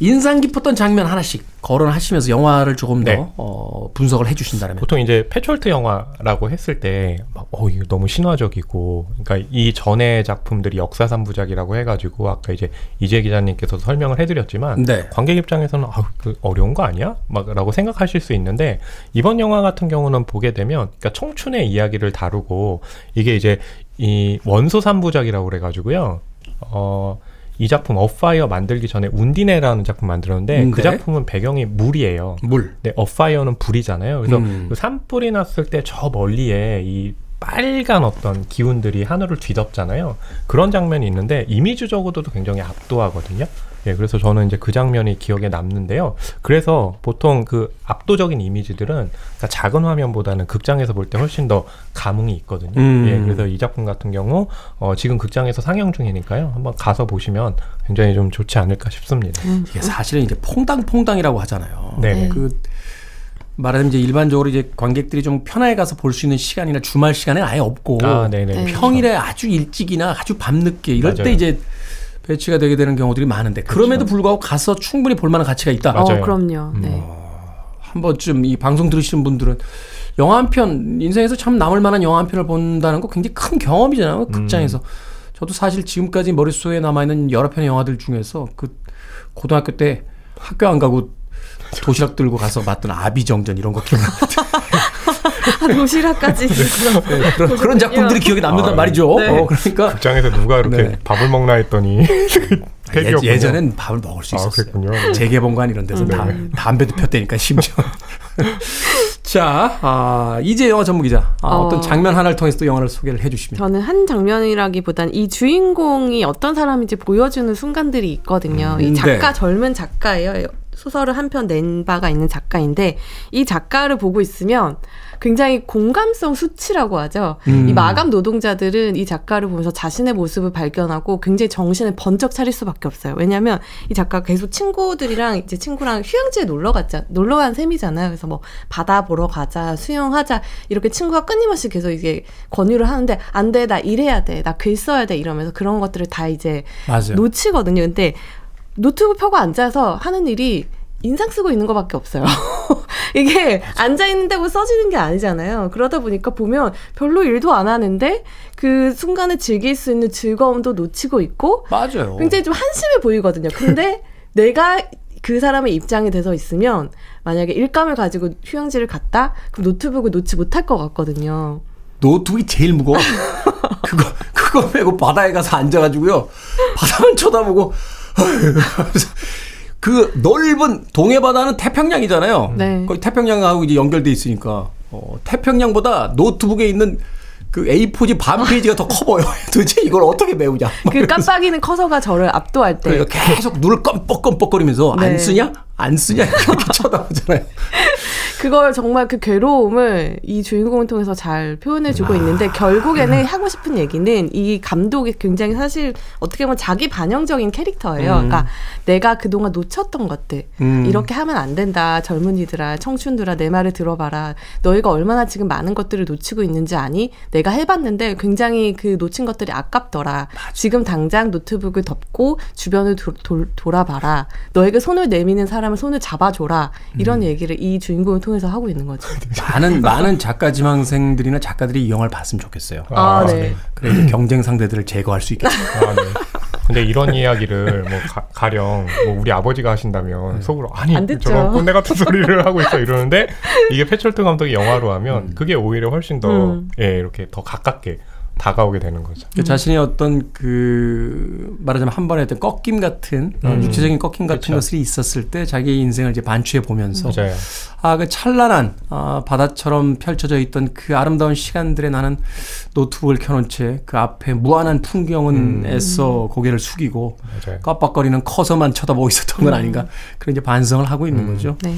인상 깊었던 장면 하나씩 거론하시면서 영화를 조금 더 네. 어, 분석을 해주신다면 보통 이제 페철트 영화라고 했을 때, 막, 어, 이거 너무 신화적이고, 그러니까 이 전의 작품들이 역사 3부작이라고 해가지고, 아까 이제 이재 기자님께서도 설명을 해드렸지만, 네. 관객 입장에서는, 아, 그 어려운 거 아니야? 막, 라고 생각하실 수 있는데, 이번 영화 같은 경우는 보게 되면, 그러니까 청춘의 이야기를 다루고, 이게 이제 이 원소 3부작이라고 그래가지고요, 어, 이 작품 어파이어 만들기 전에 운디네라는 작품 만들었는데 음, 그 네. 작품은 배경이 물이에요. 물. 네, 어파이어는 불이잖아요. 그래서 음. 그 산불이 났을 때 저 멀리에 이 빨간 어떤 기운들이 하늘을 뒤덮잖아요. 그런 장면이 있는데 이미지적으로도 굉장히 압도하거든요. 예, 그래서 저는 이제 그 장면이 기억에 남는데요. 그래서 보통 그 압도적인 이미지들은 그러니까 작은 화면보다는 극장에서 볼 때 훨씬 더 감흥이 있거든요. 음. 예, 그래서 이 작품 같은 경우 어, 지금 극장에서 상영 중이니까요. 한번 가서 보시면 굉장히 좀 좋지 않을까 싶습니다. 이게 사실은 이제 퐁당퐁당이라고 하잖아요. 네. 그 말하자면 이제 일반적으로 이제 관객들이 좀 편하게 가서 볼 수 있는 시간이나 주말 시간에 아예 없고 아, 네네. 네. 평일에 아주 일찍이나 아주 밤늦게 이럴 때 맞아요. 이제 배치가 되게 되는 경우들이 많은데 그럼에도 불구하고 가서 충분히 볼 만한 가치가 있다. 맞아요. 어, 그럼요. 음. 네. 한 번쯤 이 방송 들으시는 분들은 영화 한 편 인생에서 참 남을 만한 영화 한 편을 본다는 거 굉장히 큰 경험이잖아요. 극장에서. 저도 사실 지금까지 머릿속에 남아 있는 여러 편의 영화들 중에서 그 고등학교 때 학교 안 가고 도시락 들고 가서 봤던 아비정전 이런 거 기억나요. 아, 도시락까지. 네, 그런, 그런 작품들이 기억에 남는단 아, 말이죠. 네. 어, 그러니까 극장에서 누가 이렇게 네. 밥을 먹나 했더니 팩이었군요. 예, 전엔 밥을 먹을 수 아, 있었어요. 네. 재개봉관 이런 데서 다, 담배도 폈다니까 심지어. 자, 아, 이제 영화 전문 기자. 아, 어. 어떤 장면 하나를 통해서 또 영화를 소개를 해주시면. 저는 한 장면이라기보단 이 주인공이 어떤 사람인지 보여주는 순간들이 있거든요. 음, 이 작가 네. 젊은 작가예요. 소설을 한 편 낸 바가 있는 작가인데 이 작가를 보고 있으면 굉장히 공감성 수치라고 하죠. 음. 이 마감 노동자들은 이 작가를 보면서 자신의 모습을 발견하고 굉장히 정신을 번쩍 차릴 수밖에 없어요. 왜냐하면 이 작가가 계속 친구들이랑 이제 친구랑 휴양지에 놀러 갔자 놀러 간 셈이잖아요. 그래서 뭐 바다 보러 가자, 수영하자 이렇게 친구가 끊임없이 계속 이게 권유를 하는데 안 돼, 나 일해야 돼, 나 글 써야 돼 이러면서 그런 것들을 다 이제 맞아요. 놓치거든요. 근데 노트북 펴고 앉아서 하는 일이 인상 쓰고 있는 것밖에 없어요. 이게 앉아 있는다고 써지는 게 아니잖아요. 그러다 보니까 보면 별로 일도 안 하는데 그 순간에 즐길 수 있는 즐거움도 놓치고 있고 맞아요. 굉장히 좀 한심해 보이거든요. 근데 내가 그 사람의 입장이 돼서 있으면 만약에 일감을 가지고 휴양지를 갔다 그럼 노트북을 놓지 못할 것 같거든요. 노트북이 제일 무거워. 그거, 그거 빼고 바다에 가서 앉아가지고요. 바다만 쳐다보고, 그 넓은 동해바다는 태평양이잖아요. 네. 거기 태평양하고 이제 연결돼 있으니까, 어, 태평양보다 노트북에 있는 그 A4지 반 페이지가 더 커 보여. 도대체 이걸 어떻게 메우냐. 막 그. 깜빡이는 커서가 저를 압도할 때 그러니까 계속 눈을 껌뻑껌뻑거리면서 안 네. 쓰냐? 안 쓰냐? 이렇게 쳐다보잖아요. 그걸 정말 그 괴로움을 이 주인공을 통해서 잘 표현해주고 있는데 결국에는 하고 싶은 얘기는 이 감독이 굉장히 사실 어떻게 보면 자기 반영적인 캐릭터예요. 그러니까 내가 그동안 놓쳤던 것들 음. 이렇게 하면 안 된다. 젊은이들아, 청춘들아, 내 말을 들어봐라. 너희가 얼마나 지금 많은 것들을 놓치고 있는지 아니? 내가 해봤는데 굉장히 그 놓친 것들이 아깝더라. 지금 당장 노트북을 덮고 주변을 도, 도, 돌아봐라. 너에게 손을 내미는 사람을 손을 잡아줘라. 이런 얘기를 이 주인공을 통해서 하고 있는 거죠. 많은, 많은 작가 지망생들이나 작가들이 이 영화를 봤으면 좋겠어요. 아, 네. 그래 이제 경쟁 상대들을 제거할 수 있겠죠. 아, 네. 근데 이런 이야기를 뭐 가, 령 뭐 우리 아버지가 하신다면 속으로 아니. 저런 꼰대 같은 소리를 하고 있어 이러는데 이게 패철트 감독이 영화로 하면 그게 오히려 훨씬 더 음. 예, 이렇게 더 가깝게 다가오게 되는 거죠. 그 자신의 어떤 그 말하자면 한 번에 어떤 꺾임 같은 어, 음. 육체적인 꺾임 같은 그쵸. 것이 있었을 때 자기의 인생을 이제 반추해 보면서 맞아요. 아그 찬란한 아, 바다처럼 펼쳐져 있던 그 아름다운 시간들에 나는 노트북을 켜놓은 채 그 앞에 무한한 풍경은 음. 애써 고개를 숙이고 맞아요. 깜빡거리는 커서만 쳐다보고 있었던 건 아닌가 그런 이제 반성을 하고 있는 음. 거죠. 네.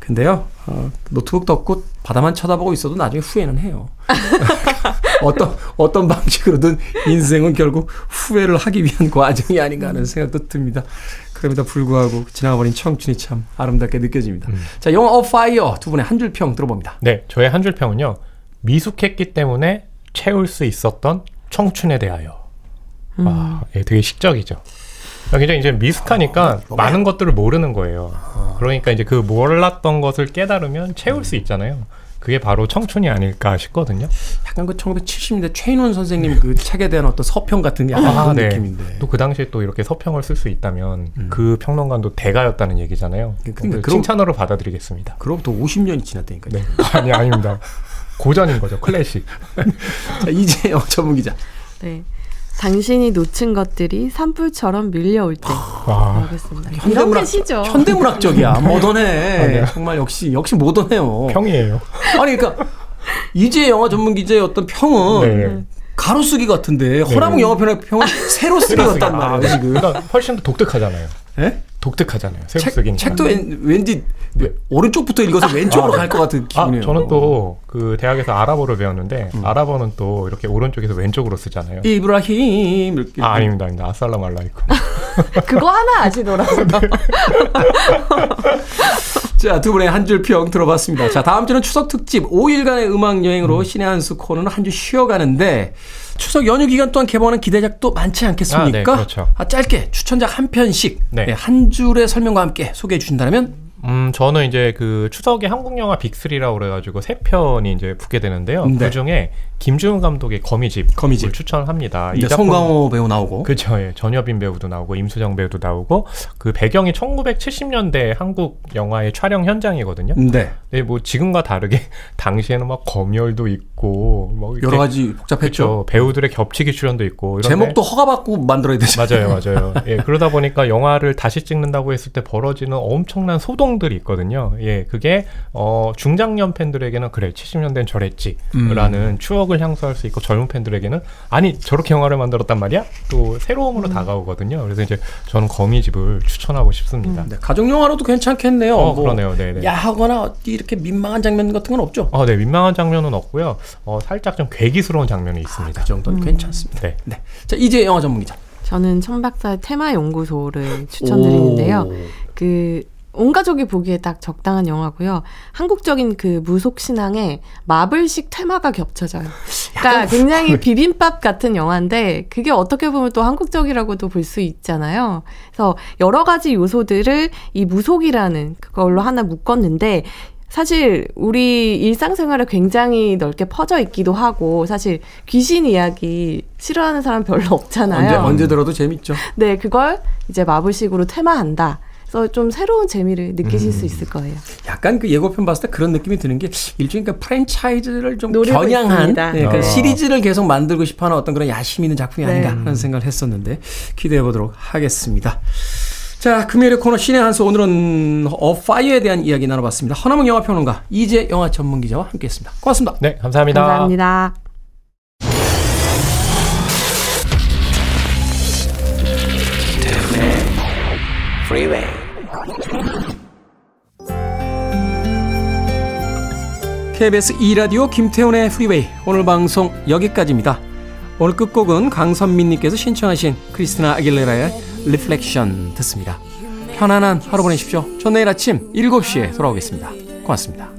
근데요, 어, 노트북 덮고 바다만 쳐다보고 있어도 나중에 후회는 해요. 어떤, 어떤 방식으로든 인생은 결국 후회를 하기 위한 과정이 아닌가 하는 생각도 듭니다. 그럼에도 불구하고 지나가버린 청춘이 참 아름답게 느껴집니다. 자, 영화 어 파이어 두 분의 한 줄 평 들어봅니다. 네, 저의 한 줄 평은요. 미숙했기 때문에 채울 수 있었던 청춘에 대하여. 아, 예, 되게 식적이죠. 굉장히 이제 미숙하니까 많은 것들을 모르는 거예요. 그러니까 이제 그 몰랐던 것을 깨달으면 채울 수 있잖아요. 그게 바로 청춘이 아닐까 싶거든요. 약간 그 1970년대 최인원 선생님 그 책에 대한 어떤 서평 같은 약간 그런 느낌인데. 또 그 당시에 또 이렇게 서평을 쓸 수 있다면 그 평론가도 대가였다는 얘기잖아요. 그러니까 그럼- 칭찬으로 받아들이겠습니다. 그로부터 50년이 지났다니까요. 네, 아니 아닙니다. 고전인 거죠, 클래식. 자, 이제 전문 기자. 네. 당신이 놓친 것들이 산불처럼 밀려올 때. 알겠습니다. 이런 게 시죠. 현대문학적이야. 모던해. 네. 정말 역시 역시 모던해요. 평이에요. 아니 그러니까 이제 영화 전문 기자의 어떤 평은 네. 가로쓰기 같은데 허라무 영화평의 평은 세로쓰기 같단 아, 말이에요 지금. 그러니까 훨씬 더 독특하잖아요. 예? 독특하잖아요. 책, 쓰기니까. 책도 왠, 왠지 오른쪽부터 읽어서 왼쪽으로 갈것 같은 아, 기분이에요. 저는 또 그 대학에서 아랍어를 배웠는데 아랍어는 또 이렇게 오른쪽에서 왼쪽으로 쓰잖아요. 이브라힘 이렇게. 아, 아닙니다, 아닙니다. 아살람 알라이쿰. 그거 하나 아시더라고요. 자, 두 분의 한 줄 평 들어봤습니다. 자, 다음 주는 추석 특집 5일간의 음악 여행으로 신의 한 수 코너는 한 주 쉬어가는데 추석 연휴 기간 동안 개봉하는 기대작도 많지 않겠습니까? 아, 네, 그렇죠. 아, 짧게 추천작 한 편씩 네. 네, 한 줄의 설명과 함께 소개해 주신다면 음, 저는 이제 그 추석에 한국 영화 빅3라고 그래가지고 세 편이 이제 붙게 되는데요. 네. 그 중에 김주훈 감독의 거미집. 거미집. 추천합니다. 이 이제 작품- 송강호 배우 나오고 그쵸, 예. 전여빈 배우도 나오고, 임수정 배우도 나오고, 그 배경이 1970년대 한국 영화의 촬영 현장이거든요. 네. 네, 뭐 지금과 다르게 당시에는 막 검열도 있고, 뭐 여러 가지 복잡했죠. 그쵸, 배우들의 겹치기 출연도 있고, 제목도 허가받고 만들어야 되죠. 맞아요, 맞아요. 예, 그러다 보니까 영화를 다시 찍는다고 했을 때 벌어지는 엄청난 소동 들이 있거든요. 예, 그게 어 중장년 팬들에게는 그래 70년대는 저랬지라는 음. 추억을 향수할 수 있고 젊은 팬들에게는 아니 저렇게 영화를 만들었단 말이야 또 새로움으로 다가오거든요. 그래서 이제 저는 거미집을 추천하고 싶습니다. 네, 가족 영화로도 괜찮겠네요. 어, 뭐 그러네요. 네, 네. 야하거나 이렇게 민망한 장면 같은 건 없죠. 아, 네, 민망한 장면은 없고요. 어, 살짝 좀 괴기스러운 장면이 있습니다. 그 정도는 괜찮습니다. 네. 네. 자, 이제 영화 전문 기자. 저는 천박사의 테마 연구소를 추천드리는데요. 오. 그 온 가족이 보기에 딱 적당한 영화고요. 한국적인 그 무속 신앙에 마블식 테마가 겹쳐져요. 그러니까 굉장히 비빔밥 같은 영화인데 그게 어떻게 보면 또 한국적이라고도 볼 수 있잖아요. 그래서 여러 가지 요소들을 이 무속이라는 그걸로 하나 묶었는데 사실 우리 일상생활에 굉장히 넓게 퍼져 있기도 하고 사실 귀신 이야기 싫어하는 사람 별로 없잖아요. 언제 언제 들어도 재밌죠. 네, 그걸 이제 마블식으로 테마한다. 그래서 좀 새로운 재미를 느끼실 음. 수 있을 거예요. 약간 그 예고편 봤을 때 그런 느낌이 드는 게 일종의 그 프랜차이즈를 좀 겨냥한. 네, 그 어. 시리즈를 계속 만들고 싶어하는 어떤 그런 야심 있는 작품이 아닌가 네. 하는 생각을 했었는데 기대해 보도록 하겠습니다. 자, 금요일의 코너 신의 한수 오늘은 어파이어에 대한 이야기 나눠봤습니다. 허남은 영화평론가 이재 영화 전문 기자와 함께했습니다. 고맙습니다. 네, 감사합니다. 감사합니다. Freeway. KBS 2라디오 김태훈의 프리웨이 오늘 방송 여기까지입니다. 오늘 끝곡은 강선민님께서 신청하신 크리스티나 아길레라의 Reflection 듣습니다. 편안한 하루 보내십시오. 전 내일 아침 7시에 돌아오겠습니다. 고맙습니다.